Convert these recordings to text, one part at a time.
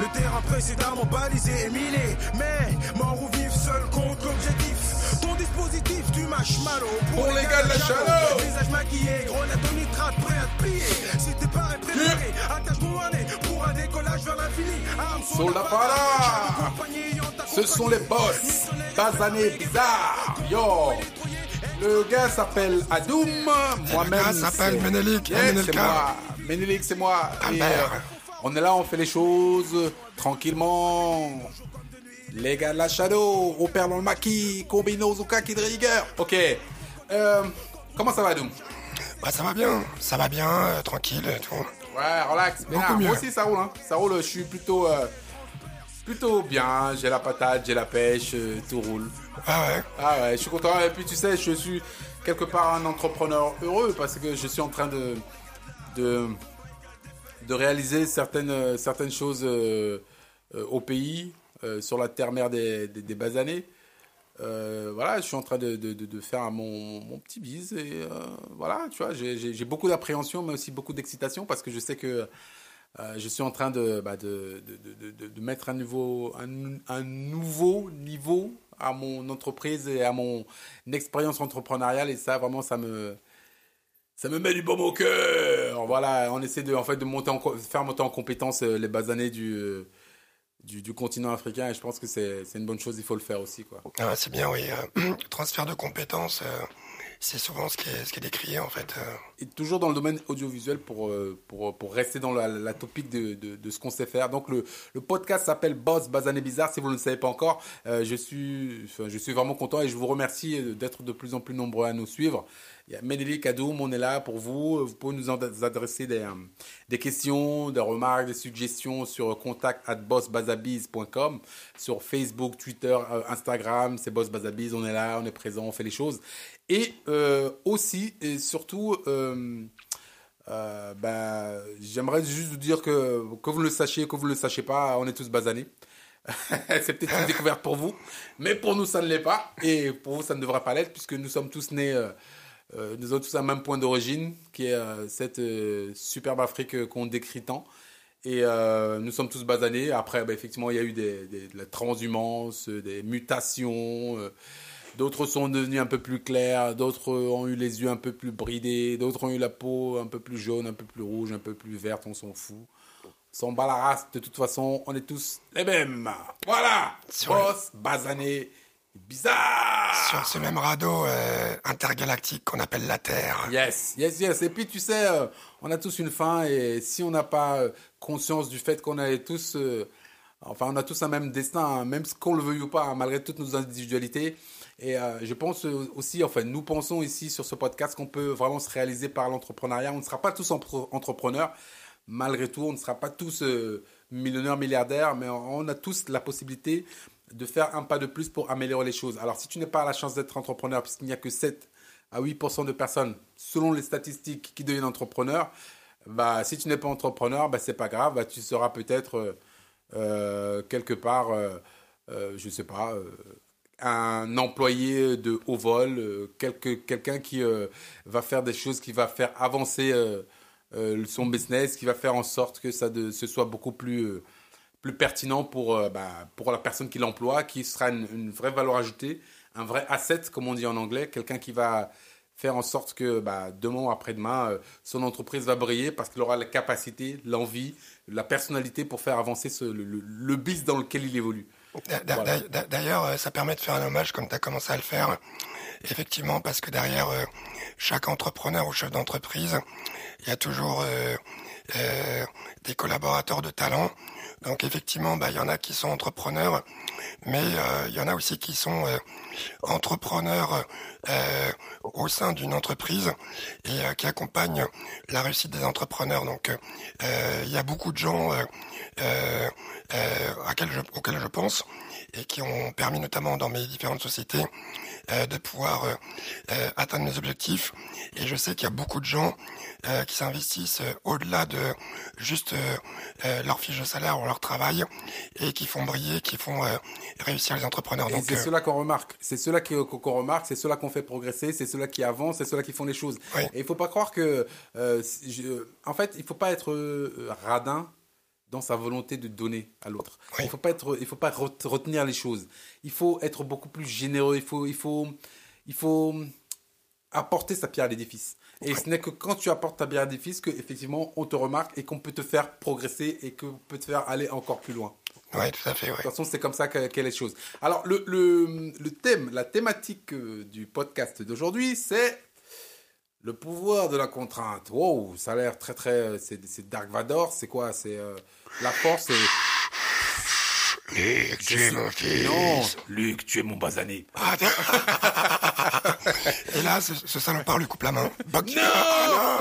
Le terrain précédemment balisé et miné. Mais mort ou vif, seul contre l'objectif. Ton dispositif, tu mâches malo. Pour les gars de la chaleur. Visage maquillé, grenade au nitrate, prêt à te plier. Si t'es pas préparé, attache ton harnais pour un décollage vers l'infini. Arme sur la. Ce sont les boss. Bazané bizarre. Yo. Le gars s'appelle Adoum. Moi-même. gars s'appelle c'est- Ménélique, Yes, c'est Ménélka. moi. Ménélique, c'est moi. Ta Et, mère. Euh, on est là, on fait les choses tranquillement. Les gars de la Shadow, perd dans le maquis, combino, Zuka, Kid. Ok. Euh, comment ça va, Adoum Bah ça va bien, ça va bien, euh, tranquille tout. Ouais, relax. Mais Beaucoup là, moi aussi, ça roule. Hein. Ça roule. Je suis plutôt, euh, plutôt bien. J'ai la patate, j'ai la pêche, euh, tout roule. Ah ouais, Ah ouais, je suis content. Et puis, tu sais, je suis quelque part un entrepreneur heureux parce que je suis en train de, de, de réaliser certaines, euh, certaines choses euh, euh, au pays, sur la terre-mère des, des, des voilà, je suis en train de, de, de, faire mon, mon petit bise et voilà, tu vois, j'ai- beaucoup d'appréhension mais aussi beaucoup d'excitation parce que je sais que je suis en train de, bah, de, de mettre un, nouveau, un, un nouveau niveau à mon entreprise et à mon expérience entrepreneuriale et ça vraiment ça me ça me met du baume au cœur. Voilà, on essaie de en fait de monter en, faire monter en compétence euh, les basanés du euh, du, du continent africain et je pense que c'est c'est une bonne chose, il faut le faire aussi quoi. Ah, c'est bien oui. euh, transfert de compétences, euh, c'est souvent ce qui est, ce décrié en fait. Et toujours dans le domaine audiovisuel pour, euh, pour, rester dans la, la topique de, de, ce qu'on sait faire. Donc le, le podcast s'appelle Boss Bazané Bizarre, si vous ne le savez pas encore. Euh, je, suis, je suis vraiment content et je vous remercie euh, d'être de plus en plus nombreux à nous suivre. Il y a Ménélique Kadoum, on est là pour vous. Vous pouvez nous adresser des, des questions, des remarques, des suggestions sur contact at bossbazabiz.com, sur Facebook, Twitter, Instagram, c'est Boss Bazabiz, on est là, on est présent, on fait les choses. Et euh, aussi, et surtout, euh, euh, ben, j'aimerais juste vous dire que, que vous le sachiez, que vous ne le sachiez pas, on est tous basanés. c'est peut-être une découverte pour vous, mais pour nous, ça ne l'est pas. Et pour vous, ça ne devrait pas l'être, puisque nous sommes tous nés, euh, nous avons tous un même point d'origine, qui est cette superbe Afrique qu'on décrit tant. Et euh, nous sommes tous basanés. Après, ben, effectivement, il y a eu des, des- de la transhumance, des mutations. euh, D'autres sont devenus un peu plus clairs, d'autres ont eu les yeux un peu plus bridés, d'autres ont eu la peau un peu plus jaune, un peu plus rouge, un peu plus verte, on s'en fout. S'en bat la race, de toute façon, on est tous les mêmes. Voilà Boss, basané, bizarre Sur ce même radeau euh, intergalactique qu'on appelle la Terre. Yes, yes, yes. Et puis tu sais, euh, on a tous une fin et si on n'a pas euh, conscience du fait qu'on est tous, enfin, on a tous un même destin, hein, même qu'on le veuille ou pas, hein, malgré toutes nos individualités. Et euh, je pense euh, aussi, enfin, nous pensons ici sur ce podcast qu'on peut vraiment se réaliser par l'entrepreneuriat. On ne sera pas tous entre- entrepreneurs, malgré tout, on ne sera pas tous euh, millionnaires, milliardaires, mais on a tous la possibilité de faire un pas de plus pour améliorer les choses. Alors, si tu n'es pas à la chance d'être entrepreneur, puisqu'il n'y a que 7 à 8% de personnes, selon les statistiques, qui deviennent entrepreneurs, bah, si tu n'es pas entrepreneur, bah, c'est pas grave, bah, tu seras peut-être euh, quelque part, je sais pas, un employé de haut vol, euh, quelqu'un qui euh, va faire des choses, qui va faire avancer euh, son business, qui va faire en sorte que ça ce soit beaucoup plus, pertinent pour, bah, pour la personne qui l'emploie, qui sera une, vraie valeur ajoutée, un vrai asset, comme on dit en anglais, quelqu'un qui va faire en sorte que bah, demain ou après-demain, son entreprise va briller parce qu'il aura la capacité, l'envie, la personnalité pour faire avancer ce- le, biz dans lequel il évolue. D'ailleurs, euh, ça permet de faire un hommage comme tu as commencé à le faire. Effectivement, parce que derrière euh, chaque entrepreneur ou chef d'entreprise, il y a toujours euh, euh, des collaborateurs de talent. Donc effectivement, bah, il y en a qui sont entrepreneurs, mais euh, il y en a aussi qui sont euh, entrepreneurs euh, au sein d'une entreprise et qui accompagnent la réussite des entrepreneurs. Donc il y a beaucoup de gens auxquels, je, auxquels je pense et qui ont permis notamment dans mes différentes sociétés de pouvoir euh, euh, atteindre mes objectifs. Et je sais qu'il y a beaucoup de gens euh, qui s'investissent euh, au-delà de juste euh, euh, leur fiche de salaire ou leur travail et qui font briller, qui font euh, réussir les entrepreneurs. Et c'est euh, cela qu'on remarque. C'est cela qu'on remarque, c'est cela qu'on fait progresser, c'est cela qui avancent, c'est cela qui font les choses. Oui. Et il faut pas croire que, euh, je- en fait, il faut pas être euh, radin dans sa volonté de donner à l'autre. Il ne faut pas être, il faut pas retenir les choses. Il faut être beaucoup plus généreux. Il faut, il faut, il faut apporter sa pierre à l'édifice. Et ce n'est que quand tu apportes ta pierre à l'édifice que effectivement on te remarque et qu'on peut te faire progresser et qu'on peut te faire aller encore plus loin. Oui, tout à fait. De toute façon, c'est comme ça qu'est est les choses. Alors, le, le, le, thème, la thématique euh, du podcast d'aujourd'hui, c'est le pouvoir de la contrainte. Wow, ça a l'air très, très. C'est Dark Vador, c'est quoi? C'est euh, la force. Et... Luc, tu es mon fils. Non, Luc, tu es mon basané. Ah, et là, ce, ce salopard lui coupe la main. non,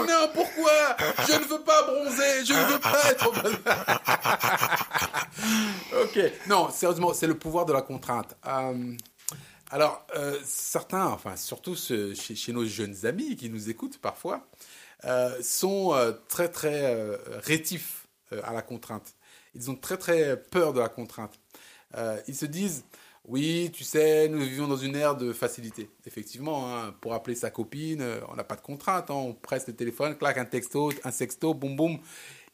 non, pourquoi? Je ne veux pas bronzer, je ne veux pas être ok, non, sérieusement, c'est le pouvoir de la contrainte. Euh, alors, euh, certains, enfin, surtout chez, nos jeunes amis qui nous écoutent parfois, euh, sont très, très rétifs à la contrainte. Ils ont très, très peur de la contrainte. ils se disent, oui, tu sais, nous vivons dans une ère de facilité. Effectivement, hein, pour appeler sa copine, on n'a pas de contrainte. Hein. on presse le téléphone, claque un texto, un sexto, boum boum,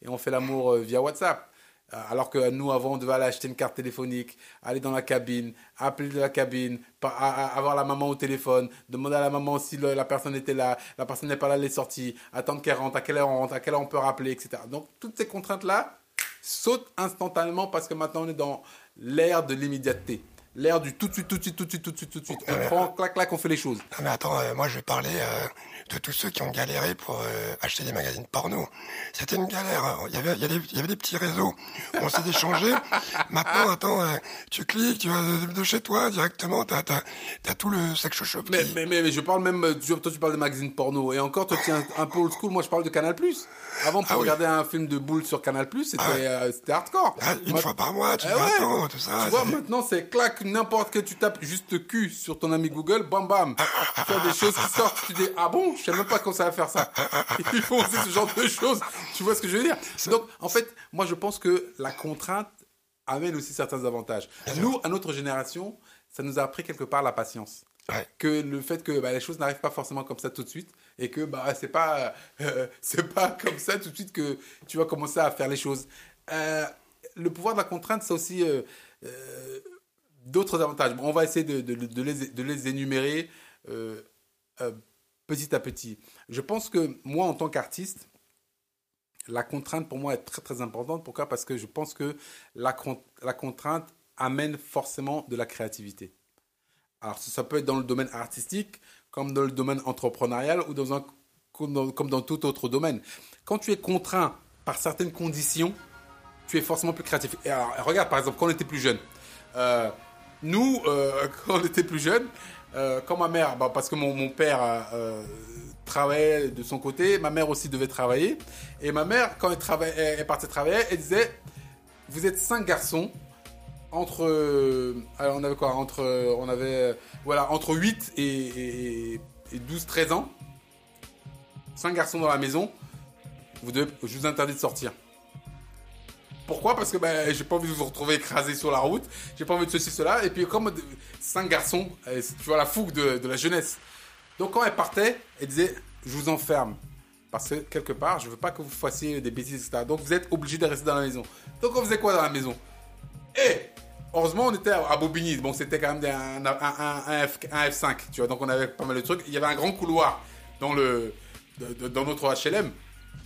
et on fait l'amour via WhatsApp. Euh, alors que nous, avant, on devait aller acheter une carte téléphonique, aller dans la cabine, appeler de la cabine, avoir la maman au téléphone, demander à la maman si la personne était là, la personne n'est pas là, elle est sortie, attendre qu'elle rentre, à quelle heure on rentre, à quelle heure on peut rappeler, etc. Donc, toutes ces contraintes-là sautent instantanément parce que maintenant, on est dans l'ère de l'immédiateté l'air du tout de suite, tout de suite, tout de suite, tout de suite, tout de suite. On prend, clac, clac, on fait les choses. Non, mais attends, euh, moi je vais parler euh, de tous ceux qui ont galéré pour euh, acheter des magazines porno. C'était une galère. Hein. Il y avait, il y avait, il y avait des petits réseaux. On s'est échangé. Maintenant, attends, tu cliques, tu vas de chez toi directement, t'as, t'as, t'as tout le sex shop. Mais, mais, mais, je parle même, toi tu parles de magazines porno. Et encore, toi tu es un, peu old school. Moi je parle de Canal+. Avant, pour ah regarder un film de boule sur Canal+, c'était, ah c'était hardcore. Ah, une fois par mois, tu eh ouais. tout ça. Tu vois, maintenant c'est clac n'importe que tu tapes juste cul sur ton ami Google, bam bam, tu as des choses qui sortent, tu dis ah bon, je sais même pas comment ça va faire ça. Il faut aussi ce genre de choses. Tu vois ce que je veux dire? Donc en fait, moi je pense que la contrainte amène aussi certains avantages. Nous, à notre génération, ça nous a appris quelque part la patience. Que le fait que bah, les choses n'arrivent pas forcément comme ça tout de suite et que bah c'est pas euh, c'est pas comme ça tout de suite que tu vas commencer à faire les choses. Euh, le pouvoir de la contrainte, c'est aussi euh, d'autres avantages. on va essayer de, les, énumérer euh, euh, petit à petit. Je pense que moi, en tant qu'artiste, la contrainte pour moi est très très importante. Pourquoi? Parce que je pense que la, contrainte amène forcément de la créativité. Alors ça peut être dans le domaine artistique, comme dans le domaine entrepreneurial ou dans un, comme dans tout autre domaine. Quand tu es contraint par certaines conditions, tu es forcément plus créatif. Alors, regarde, par exemple, quand on était plus jeune, euh, nous, euh, quand on était plus jeunes, euh, quand ma mère, bah, parce que mon, père euh, travaillait de son côté, ma mère aussi devait travailler. Et ma mère, quand elle, elle, partait travailler, elle disait Vous êtes cinq garçons, entre. on avait quoi Entre. On avait. Voilà, entre 8 et, et, 12, 13 ans. Cinq garçons dans la maison. Vous je vous interdis de sortir. Pourquoi? Parce que ben, j'ai pas envie de vous retrouver écrasé sur la route, j'ai pas envie de ceci, cela. Et puis, comme cinq garçons, euh, tu vois la fougue de, la jeunesse. Donc, quand elle partait, elle disait Je vous enferme. Parce que quelque part, je veux pas que vous fassiez des bêtises, etc. Donc, vous êtes obligé de rester dans la maison. Donc, on faisait quoi dans la maison? Et heureusement, on était à Bobigny. Bon, c'était quand même un, un, F, 5 tu vois. Donc, on avait pas mal de trucs. Il y avait un grand couloir dans, le, dans notre HLM.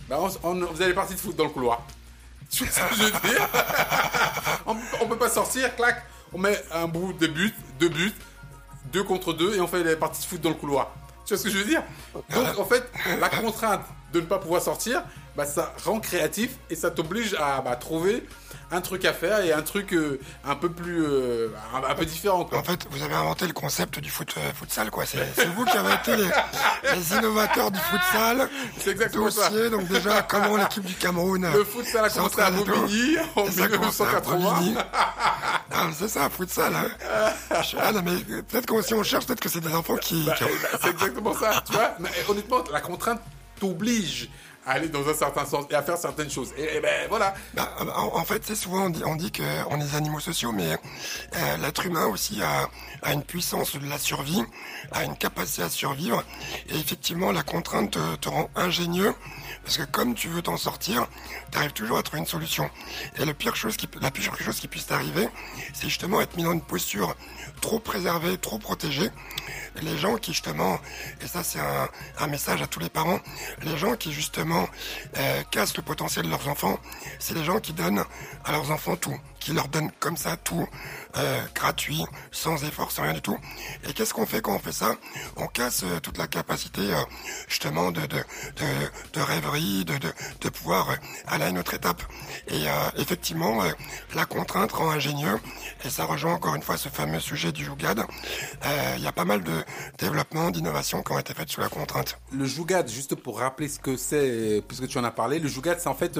Ben, on, on, faisait parties de foot dans le couloir. Tu vois ce que je veux dire? On, on, peut pas sortir, clac, on met un bout de but, deux buts, deux contre deux, et on fait les parties de foot dans le couloir. Tu vois ce que je veux dire? Donc en fait, la contrainte de ne pas pouvoir sortir, bah, ça rend créatif et ça t'oblige à bah, trouver un truc à faire et un truc euh, un peu plus euh, un, peu différent quoi. En fait, vous avez inventé le concept du foot euh, futsal quoi. C'est vous qui avez été les, innovateurs du futsal. C'est exactement ça. Donc déjà, comment l'équipe du Cameroun Le futsal a commencé à Bobigny en 1980. c'est ça, futsal. Hein. ah, non, mais peut-être que si on cherche, peut-être que c'est des enfants qui. Bah, bah, c'est exactement ça. Tu vois. Mais honnêtement, la contrainte t'oblige aller dans un certain sens et à faire certaines choses. Et, ben voilà. Bah, en, fait, c'est souvent on dit, on dit qu'on est animaux sociaux, mais euh, l'être humain aussi a, a, une puissance de la survie, a une capacité à survivre. Et effectivement, la contrainte te, rend ingénieux parce que comme tu veux t'en sortir, tu arrives toujours à trouver une solution. Et la pire chose qui, la pire chose qui puisse t'arriver, c'est justement être mis dans une posture trop préservée, trop protégée. les gens qui justement, et ça c'est un, message à tous les parents, les gens qui justement euh, cassent le potentiel de leurs enfants, c'est les gens qui donnent à leurs enfants tout, qui leur donnent comme ça tout, euh, gratuit, sans effort, sans rien du tout. Et qu'est-ce qu'on fait quand on fait ça? On casse euh, toute la capacité euh, justement de, de, de, rêverie, de, de, de pouvoir aller à une autre étape. Et effectivement, la contrainte rend ingénieux, et ça rejoint encore une fois ce fameux sujet du Jougad. Il y a pas mal de développements, d'innovations qui ont été faites sous la contrainte. Le Jougad, juste pour rappeler ce que c'est, puisque tu en as parlé, le Jougad, c'est en fait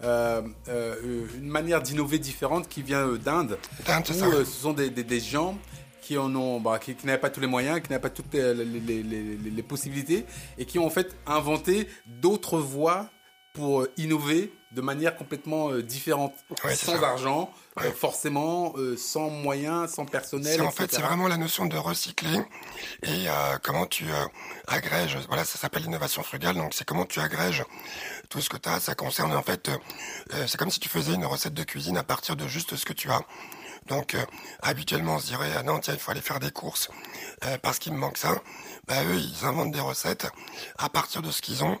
une manière d'innover différente qui vient d'Inde. D'Inde. Euh, ce sont des, des, gens qui en ont, bah, qui, n'avaient pas tous les moyens, qui n'avaient pas toutes les, les, les, possibilités, et qui ont en fait inventé d'autres voies pour euh, innover de manière complètement euh, différente, sans argent, forcément, sans moyens, sans personnel. En fait, c'est vraiment la notion de recycler et comment tu agrèges. Voilà, ça s'appelle l'innovation frugale. Donc, c'est comment tu agrèges tout ce que tu as. Ça concerne en fait, c'est comme si tu faisais une recette de cuisine à partir de juste ce que tu as. Donc euh, habituellement on se dirait ah non tiens il faut aller faire des courses euh, parce qu'il me manque ça. Bah eux ils inventent des recettes à partir de ce qu'ils ont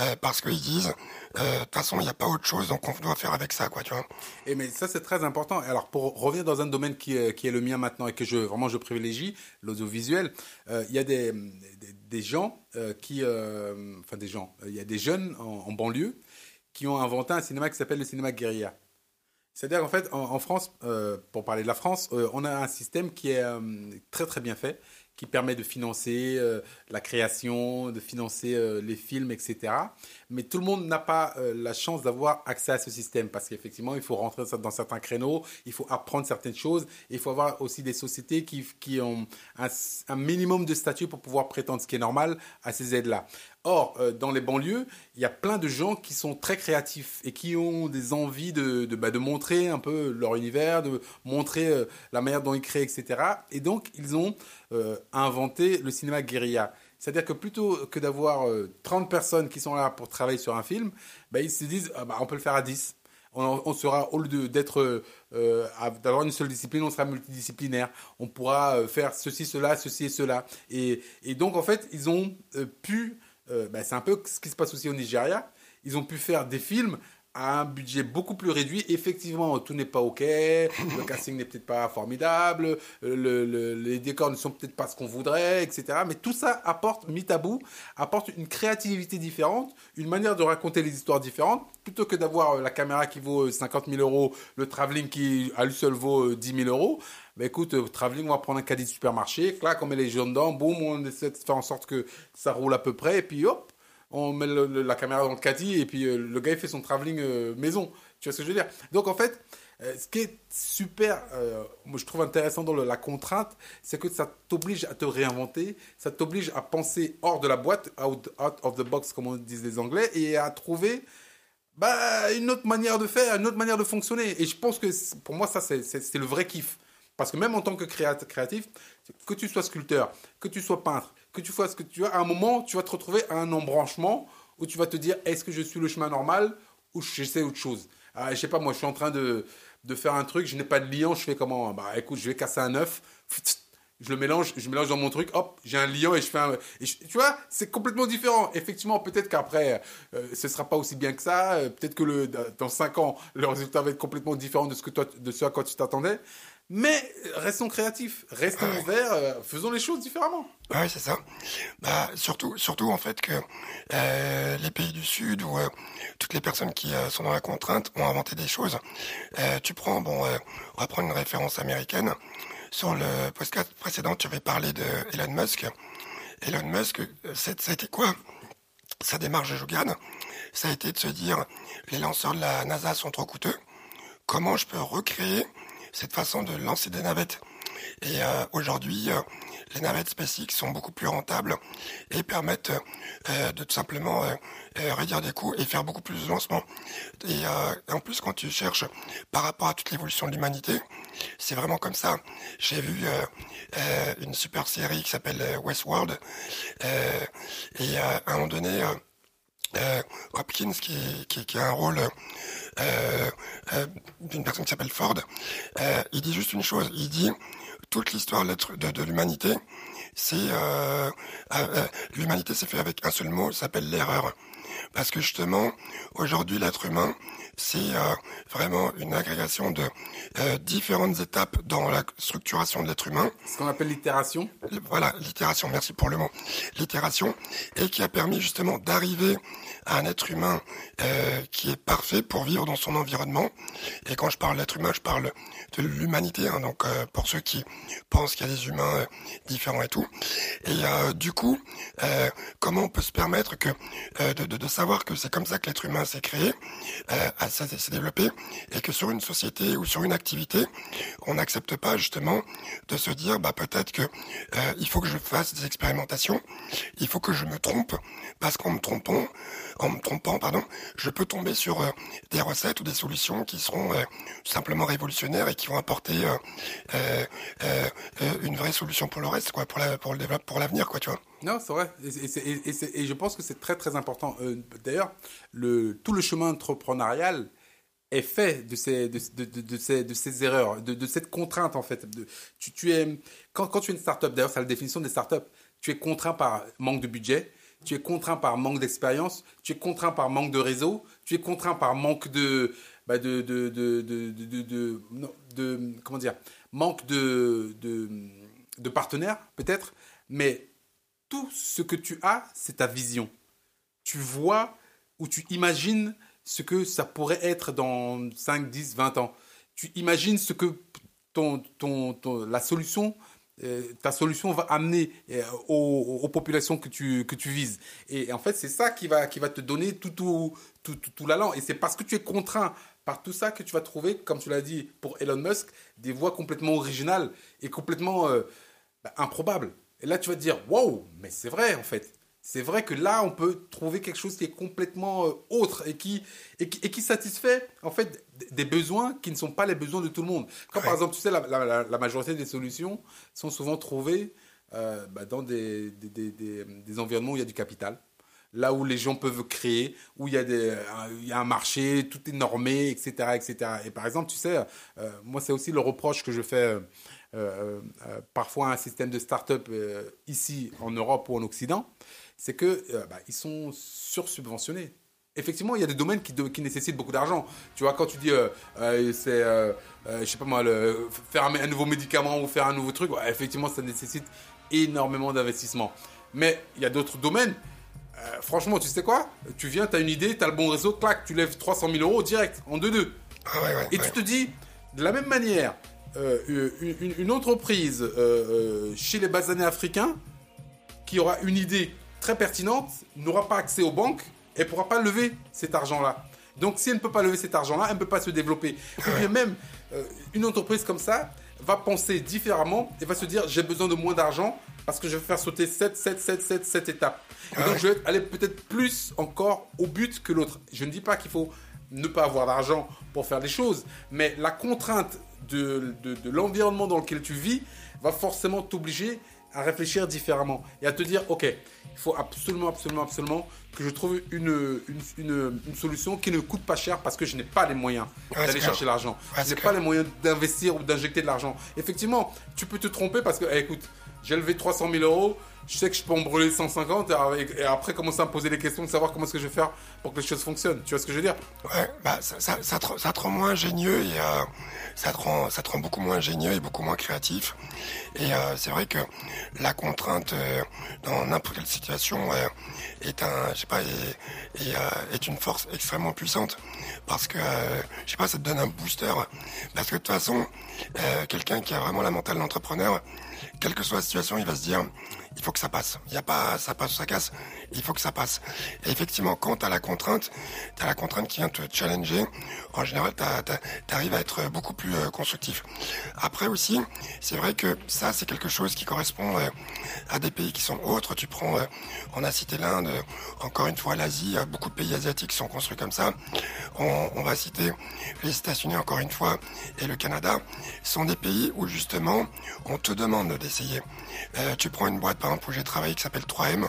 euh, parce qu'ils disent de toute façon il n'y a pas autre chose donc on doit faire avec ça quoi tu vois. Et mais ça c'est très important. Alors pour revenir dans un domaine qui est, le mien maintenant et que je vraiment je privilégie l'audiovisuel, il y a des, gens qui enfin des gens il y a des jeunes en, banlieue qui ont inventé un cinéma qui s'appelle le cinéma guérilla. C'est-à-dire qu'en fait, en, France, euh, pour parler de la France, euh, on a un système qui est euh, très très bien fait, qui permet de financer la création, de financer les films, etc. Mais tout le monde n'a pas la chance d'avoir accès à ce système parce qu'effectivement, il faut rentrer dans certains créneaux, il faut apprendre certaines choses, il faut avoir aussi des sociétés qui, qui ont un, un minimum de statut pour pouvoir prétendre, ce qui est normal, à ces aides-là. Or, euh, dans les banlieues, il y a plein de gens qui sont très créatifs et qui ont des envies de, bah, montrer un peu leur univers, de montrer euh, la manière dont ils créent, etc. Et donc, ils ont euh, inventé le cinéma guérilla. C'est-à-dire que plutôt que d'avoir 30 personnes qui sont là pour travailler sur un film, bah, ils se disent ah, bah, on peut le faire à 10. On, sera, au lieu d'être, d'avoir une seule discipline, on sera multidisciplinaire. On pourra faire ceci, cela, ceci et cela. Et donc, en fait, ils ont pu euh, bah, c'est un peu ce qui se passe aussi au Nigeria. Ils ont pu faire des films à un budget beaucoup plus réduit. Effectivement, tout n'est pas OK, le casting n'est peut-être pas formidable, le, les décors ne sont peut-être pas ce qu'on voudrait, etc. Mais tout ça apporte, mis à bout, apporte une créativité différente, une manière de raconter les histoires différentes. Plutôt que d'avoir euh, la caméra qui vaut 50 euh, 000 euros, le travelling qui à lui seul vaut 10 000 euros, bah écoute, travelling, on va prendre un caddie de supermarché, clac, on met les gens dedans, boum, on essaie de faire en sorte que ça roule à peu près, et puis hop, on met la caméra dans le caddie, et puis euh, le gars, il fait son travelling euh, maison. Tu vois ce que je veux dire? Donc en fait, euh, ce qui est super, moi je trouve intéressant dans la contrainte, c'est que ça t'oblige à te réinventer, ça t'oblige à penser hors de la boîte, out, out of the box, comme on disent les Anglais, et à trouver bah, une autre manière de faire, une autre manière de fonctionner. Et je pense que pour moi, ça, c'est le vrai kiff. Parce que même en tant que créatif, que tu sois sculpteur, que tu sois peintre, que tu fasses ce que tu as, à un moment, tu vas te retrouver à un embranchement où tu vas te dire est-ce que je suis le chemin normal ou j'essaie autre chose? Ah, je sais pas, moi, je suis en train de, de faire un truc, je n'ai pas de lion, je fais comment? Bah écoute, je vais casser un œuf, je le mélange, je mélange dans mon truc, hop, j'ai un lion et je fais un. tu vois, c'est complètement différent. Effectivement, peut-être qu'après, euh, ce sera pas aussi bien que ça. Euh, peut-être que le, dans 5 ans, le résultat va être complètement différent de ce, que toi, de ce à quoi tu t'attendais. Mais restons créatifs, restons ouverts, euh, faisons les choses différemment. Oui, c'est ça. Bah, surtout, surtout en fait que euh, les pays du Sud ou euh, toutes les personnes qui sont dans la contrainte ont inventé des choses. tu prends, bon, on va prendre une référence américaine. Sur le podcast précédent, tu avais parlé de Elon Musk. Elon Musk, ça a été quoi? Sa démarche de Jogan, ça a été de se dire les lanceurs de la NASA sont trop coûteux. Comment je peux recréer cette façon de lancer des navettes Et aujourd'hui, les navettes SpaceX sont beaucoup plus rentables et permettent de tout simplement réduire des coûts et faire beaucoup plus de lancements. Et, en plus, quand tu cherches par rapport à toute l'évolution de l'humanité, c'est vraiment comme ça. J'ai vu une super série qui s'appelle Westworld et à un moment donné, euh, Hopkins qui, qui, a un rôle euh, euh, d'une personne qui s'appelle Ford, il dit juste une chose, il dit toute l'histoire de, de l'humanité, c'est l'humanité s'est fait avec un seul mot, s'appelle l'erreur. Parce que justement, aujourd'hui, l'être humain, c'est euh, vraiment une agrégation de euh, différentes étapes dans la structuration de l'être humain. Ce qu'on appelle l'itération. Voilà, l'itération, merci pour le mot. L'itération, et qui a permis justement d'arriver à un être humain euh, qui est parfait pour vivre dans son environnement. Et quand je parle d'être humain, je parle de l'humanité, hein, donc pour ceux qui pensent qu'il y a des humains différents et tout. Et du coup, comment on peut se permettre que de, de, de savoir que c'est comme ça que l'être humain s'est créé, ça s'est développé et que sur une société ou sur une activité, on n'accepte pas justement de se dire bah peut-être que euh, il faut que je fasse des expérimentations, il faut que je me trompe parce qu'en me trompant, en me trompant pardon, je peux tomber sur euh, des recettes ou des solutions qui seront euh, simplement révolutionnaires et qui vont apporter une vraie solution pour le reste quoi, pour le développement, pour l'avenir quoi, tu vois. Non, c'est vrai. Et, je pense que c'est très, très important. Euh, d'ailleurs, le, tout le chemin entrepreneurial est fait de ces, de, ces, de ces erreurs, de, cette contrainte, en fait. Tu, es, quand, quand tu es une start-up, d'ailleurs, c'est la définition des start-up, tu es contraint par manque de budget, tu es contraint par manque d'expérience, tu es contraint par manque de réseau, tu es contraint par manque de, bah de, de, de, de, comment dire, manque de, de, partenaires, peut-être, mais tout ce que tu as, c'est ta vision. Tu vois ou tu imagines ce que ça pourrait être dans 5, 10, 20 ans. Tu imagines ce que ton, ton, la solution, ta solution va amener euh, aux, populations que tu, que tu vises. Et, en fait, c'est ça qui va, qui va te donner tout, tout, tout, tout, l'allant. Et c'est parce que tu es contraint par tout ça que tu vas trouver, comme tu l'as dit pour Elon Musk, des voies complètement originales et complètement euh, bah, improbables. Et là, tu vas te dire, wow, mais c'est vrai en fait. C'est vrai que là, on peut trouver quelque chose qui est complètement euh, autre et qui, et qui, satisfait en fait des besoins qui ne sont pas les besoins de tout le monde. Quand par exemple, tu sais, la, majorité des solutions sont souvent trouvées euh, bah, dans des, des, des, des, environnements où il y a du capital. Là où les gens peuvent créer, où il y a, des, il y a un marché, tout est normé, etc. etc. Et par exemple, tu sais, euh, moi, c'est aussi le reproche que je fais euh, euh, parfois un système de start-up euh, ici en Europe ou en Occident, c'est que bah, ils sont sursubventionnés. Effectivement, il y a des domaines qui, qui nécessitent beaucoup d'argent. Tu vois, quand tu dis, c'est, je sais pas moi, le, faire un, nouveau médicament ou faire un nouveau truc, effectivement, ça nécessite énormément d'investissement. Mais il y a d'autres domaines. franchement, tu sais quoi? Tu viens, tu as une idée, tu as le bon réseau, clac, tu lèves 300 000 euros direct, en 2-2. Ah et tu te dis, de la même manière, euh, une, entreprise euh, euh, chez les basanés africains qui aura une idée très pertinente n'aura pas accès aux banques et ne pourra pas lever cet argent-là. Donc si elle ne peut pas lever cet argent-là, elle ne peut pas se développer. Ou bien même, une entreprise comme ça va penser différemment et va se dire j'ai besoin de moins d'argent parce que je vais faire sauter 7, 7, 7, 7, 7 étapes. Et donc je vais aller peut-être plus encore au but que l'autre. Je ne dis pas qu'il faut ne pas avoir d'argent pour faire des choses, mais la contrainte de, de, l'environnement dans lequel tu vis va forcément t'obliger à réfléchir différemment et à te dire, ok, il faut absolument, absolument, absolument que je trouve une, une, une, solution qui ne coûte pas cher parce que je n'ai pas les moyens d'aller chercher l'argent. je n'ai pas les moyens d'investir ou d'injecter de l'argent. Effectivement, tu peux te tromper parce que, eh, écoute, j'ai levé 300 000 euros, je sais que je peux en brûler 150 et, après commencer à me poser les questions de savoir comment est-ce que je vais faire pour que les choses fonctionnent. Tu vois ce que je veux dire? Ouais, bah ça, ça, te, rend moins ingénieux et euh, ça, te rend, ça te rend beaucoup moins ingénieux et beaucoup moins créatif. Et euh, c'est vrai que la contrainte euh, dans n'importe quelle situation est un, pas, est, est, une force extrêmement puissante parce que je sais pas, ça te donne un booster. Parce que de toute façon, quelqu'un qui a vraiment la mentale d'entrepreneur, quelle que soit la situation, il va se dire il faut que ça passe. Il y a pas, ça passe ou ça casse. Il faut que ça passe. Et effectivement, quand t'as la contrainte, t'as la contrainte qui vient te challenger. En général, t'arrives à être beaucoup plus euh, constructif. Après aussi, c'est vrai que ça, c'est quelque chose qui correspond euh, à des pays qui sont autres. Tu prends, euh, on a cité l'Inde, encore une fois l'Asie, beaucoup de pays asiatiques sont construits comme ça. On, va citer les États-Unis encore une fois et le Canada. sont des pays où justement on te demande d'essayer. Tu prends une boîte par exemple où j'ai travaillé qui s'appelle 3M.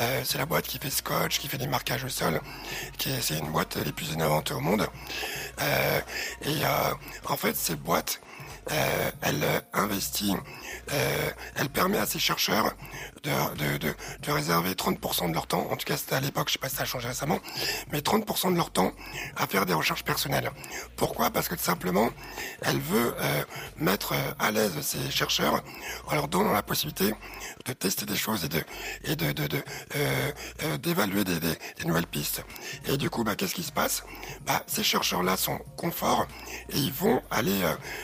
Euh, c'est la boîte qui fait scotch, qui fait des marquages au sol, qui est, c'est une boîte les plus innovantes au monde. Euh, et en fait, cette boîte, elle investit, elle permet à ses chercheurs de, de, de, réserver 30% de leur temps, en tout cas c'était à l'époque, je sais pas si ça a changé récemment, mais 30% de leur temps à faire des recherches personnelles. Pourquoi? Parce que tout simplement, elle veut euh, mettre euh, à l'aise ces chercheurs en leur donnant la possibilité de tester des choses et de et de, de, de euh, d'évaluer des, des, des, nouvelles pistes. Et du coup, bah, qu'est-ce qui se passe? Bah, Ces chercheurs-là sont confort et ils vont aller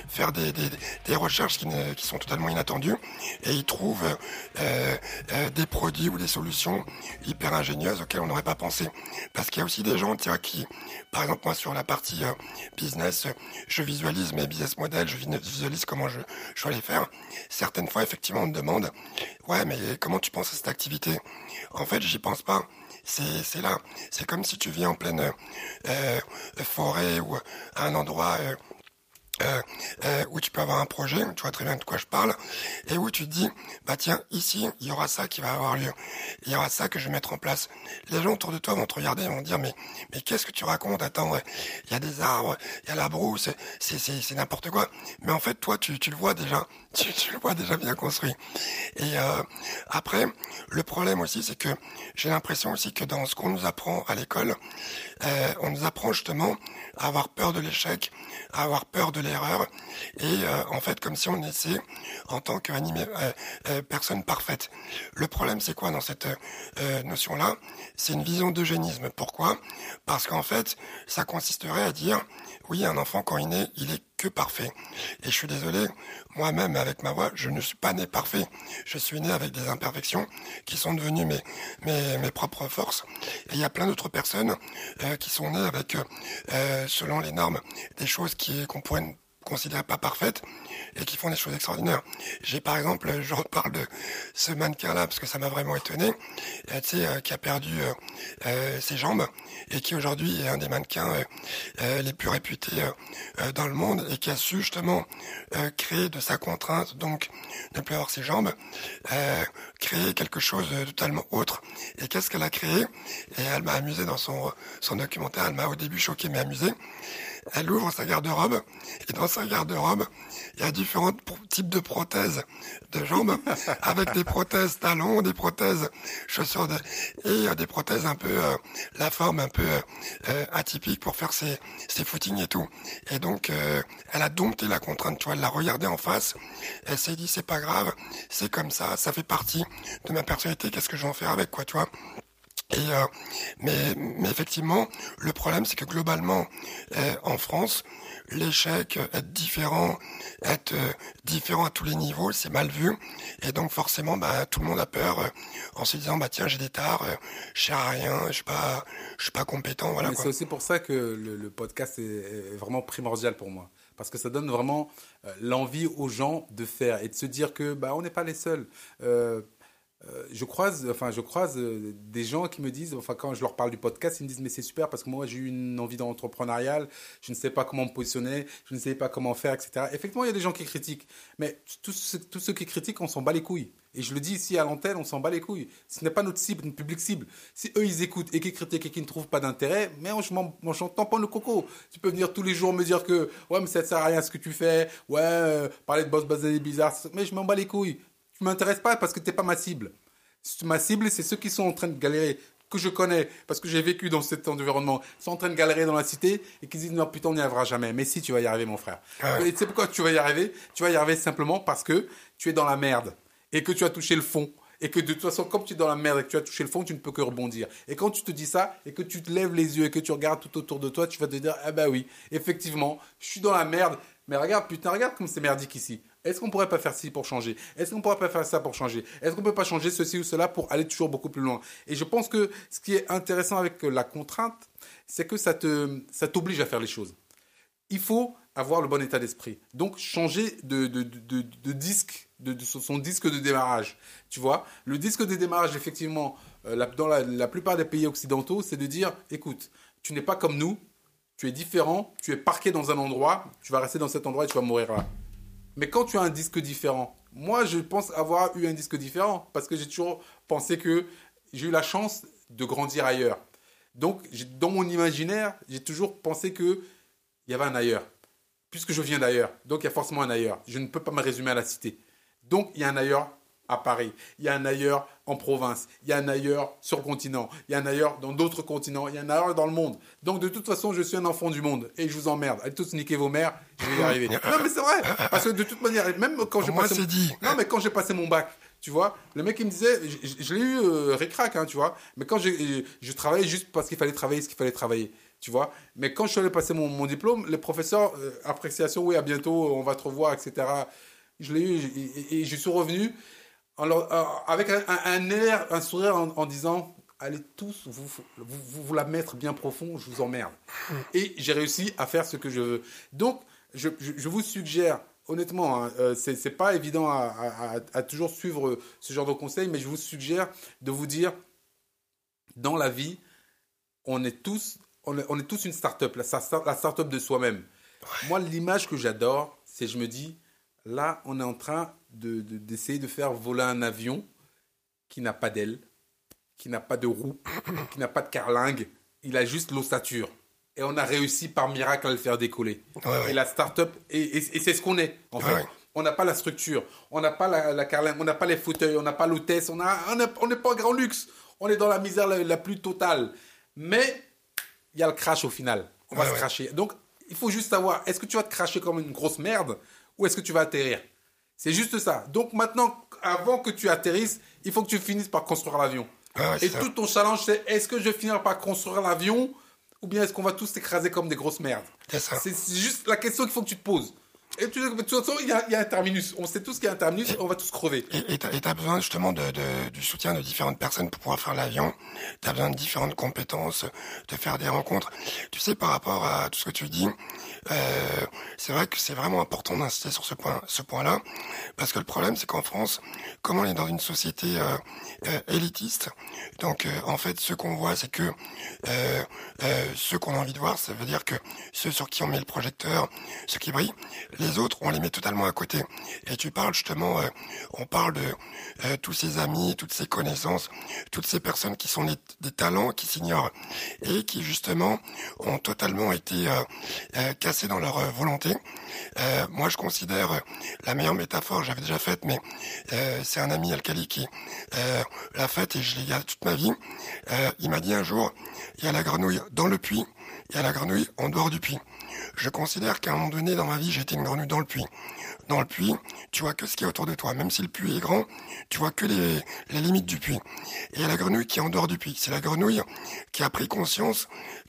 faire des, des, recherches qui, sont totalement inattendues et ils trouvent euh, euh, des produits ou des solutions hyper ingénieuses auxquelles on n'aurait pas pensé. Parce qu'il y a aussi des gens qui, par exemple moi sur la partie euh, business, je visualise mes business models, je visualise comment je, je vais les faire. Certaines fois, effectivement, on me demande, ouais, mais comment tu penses à cette activité? En fait, j'y pense pas c'est là. C'est comme si tu viens en pleine forêt ou à un endroit euh, où tu peux avoir un projet, tu vois très bien de quoi je parle, et où tu te dis, bah tiens, ici, il y aura ça qui va avoir lieu, il y aura ça que je vais mettre en place. Les gens autour de toi vont te regarder vont dire, mais mais qu'est-ce que tu racontes? Attends, il y a des arbres, il y a la brousse, c'est c'est n'importe quoi. Mais en fait, toi, tu, tu le vois déjà, tu, tu le vois déjà bien construit. Et euh, après, le problème aussi, c'est que j'ai l'impression aussi que dans ce qu'on nous apprend à l'école, euh, on nous apprend justement à avoir peur de l'échec, à avoir peur de l'erreur, et euh, en fait comme si on était en tant que euh, euh, personne parfaite. Le problème c'est quoi dans cette notion-là? C'est une vision d'eugénisme. Pourquoi? Parce qu'en fait, ça consisterait à dire, oui, un enfant quand il naît, il est que parfait. Et je suis désolé, moi-même avec ma voix, je ne suis pas né parfait. Je suis né avec des imperfections qui sont devenues mes, mes, mes propres forces. Et il y a plein d'autres personnes euh, qui sont nées avec, euh, selon les normes, des choses qui qu'on considérer pas parfaites et qui font des choses extraordinaires. J'ai par exemple, je reparle de ce mannequin-là parce que ça m'a vraiment étonné, euh, tu sais, euh, qui a perdu euh, ses jambes et qui aujourd'hui est un des mannequins les plus réputés dans le monde et qui a su justement créer de sa contrainte, donc ne plus avoir ses jambes, créer quelque chose de totalement autre. Et qu'est-ce qu'elle a créé? Et elle m'a amusé dans son, son documentaire, elle m'a au début choqué mais amusé elle ouvre sa garde-robe et dans sa garde-robe, il y a différents types de prothèses de jambes avec des prothèses talons, des prothèses chaussures de, et des prothèses un peu euh, la forme un peu euh, atypique pour faire ses, ses footings et tout. Et donc euh, elle a dompté la contrainte, tu vois, elle l'a regardé en face, elle s'est dit c'est pas grave, c'est comme ça, ça fait partie de ma personnalité, qu'est-ce que je vais en faire avec quoi, tu vois. Et euh, mais, mais effectivement, le problème, c'est que globalement, euh, en France, l'échec, être différent, être euh, différent à tous les niveaux, c'est mal vu. Et donc forcément, bah, tout le monde a peur en se disant, bah tiens, j'ai des tares, je sais à rien, je suis pas, je suis pas compétent, voilà. C'est aussi pour ça que le, podcast est, vraiment primordial pour moi, parce que ça donne vraiment l'envie aux gens de faire et de se dire que bah on n'est pas les seuls. Euh, je croise, enfin, je croise euh, des gens qui me disent, enfin, quand je leur parle du podcast, ils me disent, mais c'est super parce que moi, j'ai eu une envie d'entrepreneurial, je ne sais pas comment me positionner, je ne sais pas comment faire, etc. Effectivement, il y a des gens qui critiquent, mais tous ceux, qui critiquent, on s'en bat les couilles. Et je le dis ici à l'antenne, on s'en bat les couilles. Ce n'est pas notre cible, notre public cible. Si eux, ils écoutent et qu'ils critiquent et qu'ils ne trouvent pas d'intérêt, mais on, m'entend pas le coco. Tu peux venir tous les jours me dire que, ouais, mais ça ne sert à rien ce que tu fais, ouais, euh, parler de boss basé bizarre, mais je m'en bats les couilles. Tu m'intéresses pas parce que tu n'es pas ma cible. Ma cible, c'est ceux qui sont en train de galérer, que je connais, parce que j'ai vécu dans cet environnement, sont en train de galérer dans la cité et qui disent non, putain, on n'y arrivera jamais. Mais si, tu vas y arriver, mon frère. Ah et tu sais pourquoi tu vas y arriver? Tu vas y arriver simplement parce que tu es dans la merde et que tu as touché le fond. Et que de toute façon, comme tu es dans la merde et que tu as touché le fond, tu ne peux que rebondir. Et quand tu te dis ça, et que tu te lèves les yeux et que tu regardes tout autour de toi, tu vas te dire, ah bah oui, effectivement, je suis dans la merde, mais regarde, putain, regarde comme c'est merdique ici. Est-ce qu'on pourrait pas faire ci pour changer? Est-ce qu'on pourrait pas faire ça pour changer? Est-ce qu'on peut pas changer ceci ou cela pour aller toujours beaucoup plus loin? Et je pense que ce qui est intéressant avec la contrainte, c'est que ça te, ça t'oblige à faire les choses. Il faut avoir le bon état d'esprit. Donc changer de, de, de, disque, de, son disque de démarrage. Tu vois, le disque de démarrage, effectivement, euh, dans la plupart des pays occidentaux, c'est de dire, écoute, tu n'es pas comme nous, tu es différent, tu es parqué dans un endroit, tu vas rester dans cet endroit et tu vas mourir là. Mais quand tu as un disque différent, moi je pense avoir eu un disque différent parce que j'ai toujours pensé que j'ai eu la chance de grandir ailleurs. Donc dans mon imaginaire, j'ai toujours pensé que il y avait un ailleurs. Puisque je viens d'ailleurs, donc il y a forcément un ailleurs. Je ne peux pas me résumer à la cité. Donc il y a un ailleurs à Paris, il y a un ailleurs en province, il y a un ailleurs sur le continent, il y a un ailleurs dans d'autres continents, il y a un ailleurs dans le monde. Donc de toute façon, je suis un enfant du monde et je vous emmerde. Allez tous niquer vos mères, je vais y arriver. non mais c'est vrai, parce que de toute manière, même quand j'ai passé, dit. non mais quand j'ai passé mon bac, tu vois, le mec il me disait, je, l'ai eu euh, récrac, hein, tu vois, mais quand je travaillais juste parce qu'il fallait travailler ce qu'il fallait travailler tu vois. Mais quand je suis allé passer mon, mon diplôme, les professeurs, euh, appréciation, oui, à bientôt, on va te revoir, etc. Je l'ai eu et, je suis revenu euh, avec un, air, un sourire en, disant allez tous vous, vous, vous, la mettre bien profond, je vous emmerde. Et j'ai réussi à faire ce que je veux. Donc, je, je, vous suggère, honnêtement, hein, euh, ce c'est pas évident à, à, toujours suivre ce genre de conseils, mais je vous suggère de vous dire, dans la vie, on est tous, on est, on est tous une start-up, la, la start-up de soi-même. Moi, l'image que j'adore, c'est je me dis, là, on est en train d'essayer de, faire voler un avion qui n'a pas d'aile, qui n'a pas de roue, qui n'a pas de carlingue. Il a juste l'ossature. Et on a réussi par miracle à le faire décoller. Et la start-up, et, c'est ce qu'on est, en fait. On n'a pas la structure, on n'a pas la, carlingue, on n'a pas les fauteuils, on n'a pas l'hôtesse, on n'est on pas en grand luxe. On est dans la misère la, plus totale. Mais il y a le crash au final. On va se cracher. Donc, il faut juste savoir, est-ce que tu vas te cracher comme une grosse merde ou est-ce que tu vas atterrir? C'est juste ça. Donc maintenant, avant que tu atterrisses, il faut que tu finisses par construire l'avion. Ah et tout ton challenge, c'est est-ce que je vais finir par construire l'avion ou bien est-ce qu'on va tous s'écraser comme des grosses merdes? C'est juste la question qu'il faut que tu te poses. Et tu, de toute façon, il y, a, un terminus. On sait tous qu'il y a un terminus, on va tous crever. Et tu as, besoin justement de, du soutien de différentes personnes pour pouvoir faire l'avion. Tu as besoin de différentes compétences, de faire des rencontres. Tu sais, par rapport à tout ce que tu dis, euh, c'est vrai que c'est vraiment important d'insister sur ce point, ce point-là, parce que le problème, c'est qu'en France, comme on est dans une société euh, euh, élitiste, donc en fait, ce qu'on voit, c'est que ceux qu'on a envie de voir, ça veut dire que ceux sur qui on met le projecteur, ceux qui brillent, autres, on les met totalement à côté. Et tu parles justement, on parle de tous ces amis, toutes ces connaissances, toutes ces personnes qui sont des, talents, qui s'ignorent et qui justement ont totalement été cassés dans leur euh, volonté. Euh, moi, je considère euh, la meilleure métaphore, j'avais déjà faite, mais c'est un ami Alcali qui l'a faite et je l'ai toute ma vie. il m'a dit un jour, il y a la grenouille dans le puits, il y a la grenouille en dehors du puits. Je considère qu'à un moment donné dans ma vie, j'étais une grenouille dans le puits. Dans le puits, tu vois que ce qui est autour de toi. Même si le puits est grand, tu vois que les, limites du puits. Et il y a la grenouille qui est en dehors du puits. C'est la grenouille qui a pris conscience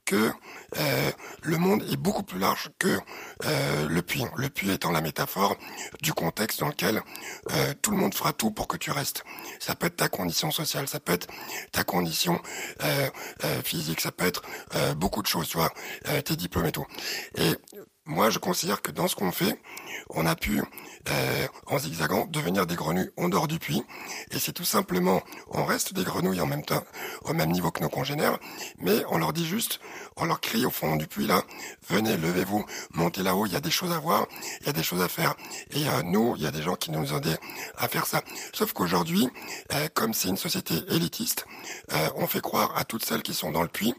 que euh, le monde est beaucoup plus large que euh, le puits. Le puits étant la métaphore du contexte dans lequel euh, tout le monde fera tout pour que tu restes. Ça peut être ta condition sociale, ça peut être ta condition physique, ça peut être beaucoup de choses, tu vois, tes diplômes et tout. Et moi, je considère que dans ce qu'on fait, on a pu, euh, en zigzagant, devenir des grenouilles en dehors du puits. Et c'est tout simplement, on reste des grenouilles en même temps, au même niveau que nos congénères, mais on leur dit juste, on leur crie au fond du puits là, venez, levez-vous, montez là-haut, il y a des choses à voir, il y a des choses à faire. Et euh, nous, il y a des gens qui nous aident à faire ça. Sauf qu'aujourd'hui, euh, comme c'est une société élitiste, on fait croire à toutes celles qui sont dans le puits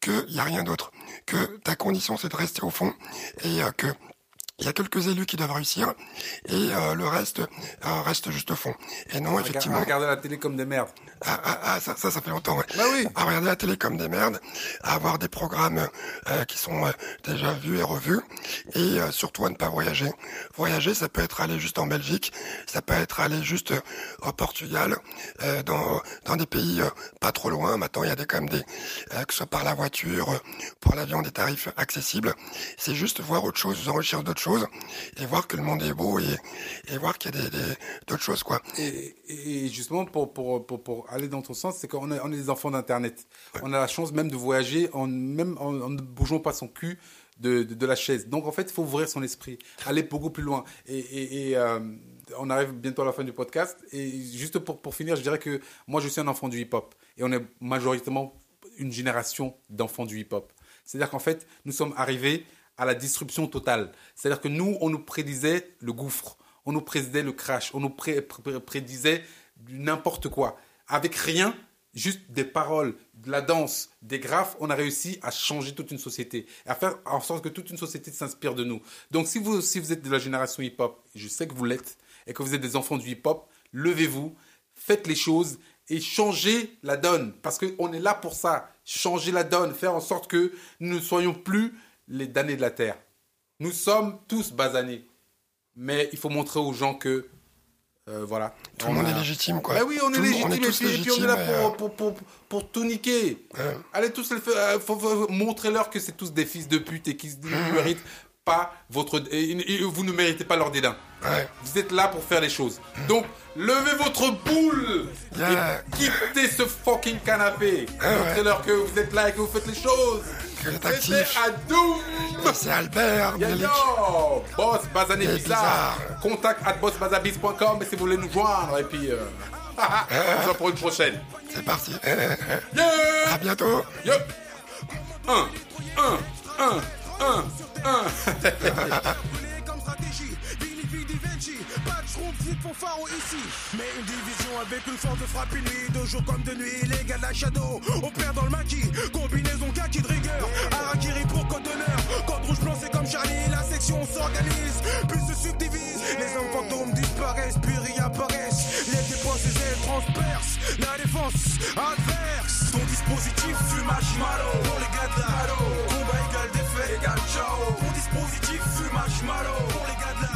qu'il n'y a rien d'autre que ta condition c'est de rester au fond et euh, que il y a quelques élus qui doivent réussir et euh, le reste euh, reste juste au fond. Et non, effectivement. Regarder la télé comme des merdes. Ah, ah, ah, ça, ça, ça fait longtemps, ouais. Bah oui. À regarder la télé comme des merdes, à avoir des programmes euh, qui sont déjà vus et revus, et surtout à ne pas voyager. Voyager, ça peut être aller juste en Belgique, ça peut être aller juste au Portugal, dans dans des pays pas trop loin. Maintenant, il y a des quand même des, que ce soit par la voiture, pour l'avion, des tarifs accessibles. C'est juste voir autre chose, enrichir d'autres choses et voir que le monde est beau et, et voir qu'il y a d'autres choses, quoi. Et, et justement, pour, pour, pour, pour, aller dans ton sens, c'est qu'on est, on est des enfants d'Internet. On a la chance même de voyager en, même en, en ne bougeant pas son cul de, de, de, la chaise. Donc, en fait, il faut ouvrir son esprit, aller beaucoup plus loin. Et, et, et euh, on arrive bientôt à la fin du podcast. Et juste pour, pour finir, je dirais que moi, je suis un enfant du hip-hop. Et on est majoritairement une génération d'enfants du hip-hop. C'est-à-dire qu'en fait, nous sommes arrivés à la disruption totale. C'est-à-dire que nous, on nous prédisait le gouffre, on nous prédisait le crash, on nous pré pré prédisait n'importe quoi. Avec rien, juste des paroles, de la danse, des graphes, on a réussi à changer toute une société, à faire en sorte que toute une société s'inspire de nous. Donc si vous, si vous êtes de la génération hip-hop, je sais que vous l'êtes, et que vous êtes des enfants du hip-hop, levez-vous, faites les choses et changez la donne. Parce qu'on est là pour ça. Changer la donne, faire en sorte que nous ne soyons plus les damnés de la terre. Nous sommes tous basanés. Mais il faut montrer aux gens que euh, voilà. Tout le monde a... est légitime, quoi. Ben oui, on est légitime, on est et, tous puis, et puis on est là euh, pour, pour, pour, pour tout niquer. Allez tous euh, Montrez-leur que c'est tous des fils de pute et qu'ils ne méritent pas votre. et- vous ne méritez pas leur dédain. Ouais. Vous êtes là pour faire les choses. Donc, levez votre boule Yeah. et quittez ce fucking canapé. ouais. Montrez-leur que vous êtes là et que vous faites les choses très actif. C'est Albert boss Bazané Bizarre. Contact at bossbazabiz.com si vous voulez nous joindre. Et puis, euh, euh. on pour une prochaine. C'est parti. Euh, euh, à bientôt. Yep. 1, 1, 1, 1, ici. Mais une division avec une force de frappe inouïe, de jour comme de nuit, les gars de la shadow. On dans le maquis, combinaison kaki de rigueur. Harakiri pour code d'honneur, code rouge blanc c'est comme Charlie, la section s'organise, puis se subdivise. Les hommes fantômes disparaissent, puis réapparaissent. Les dépenses et transpercent la défense adverse. Ton dispositif fumage malo pour les gars de la halo. Combat égal défaite égal ciao. Ton dispositif fumage malo pour les gars de la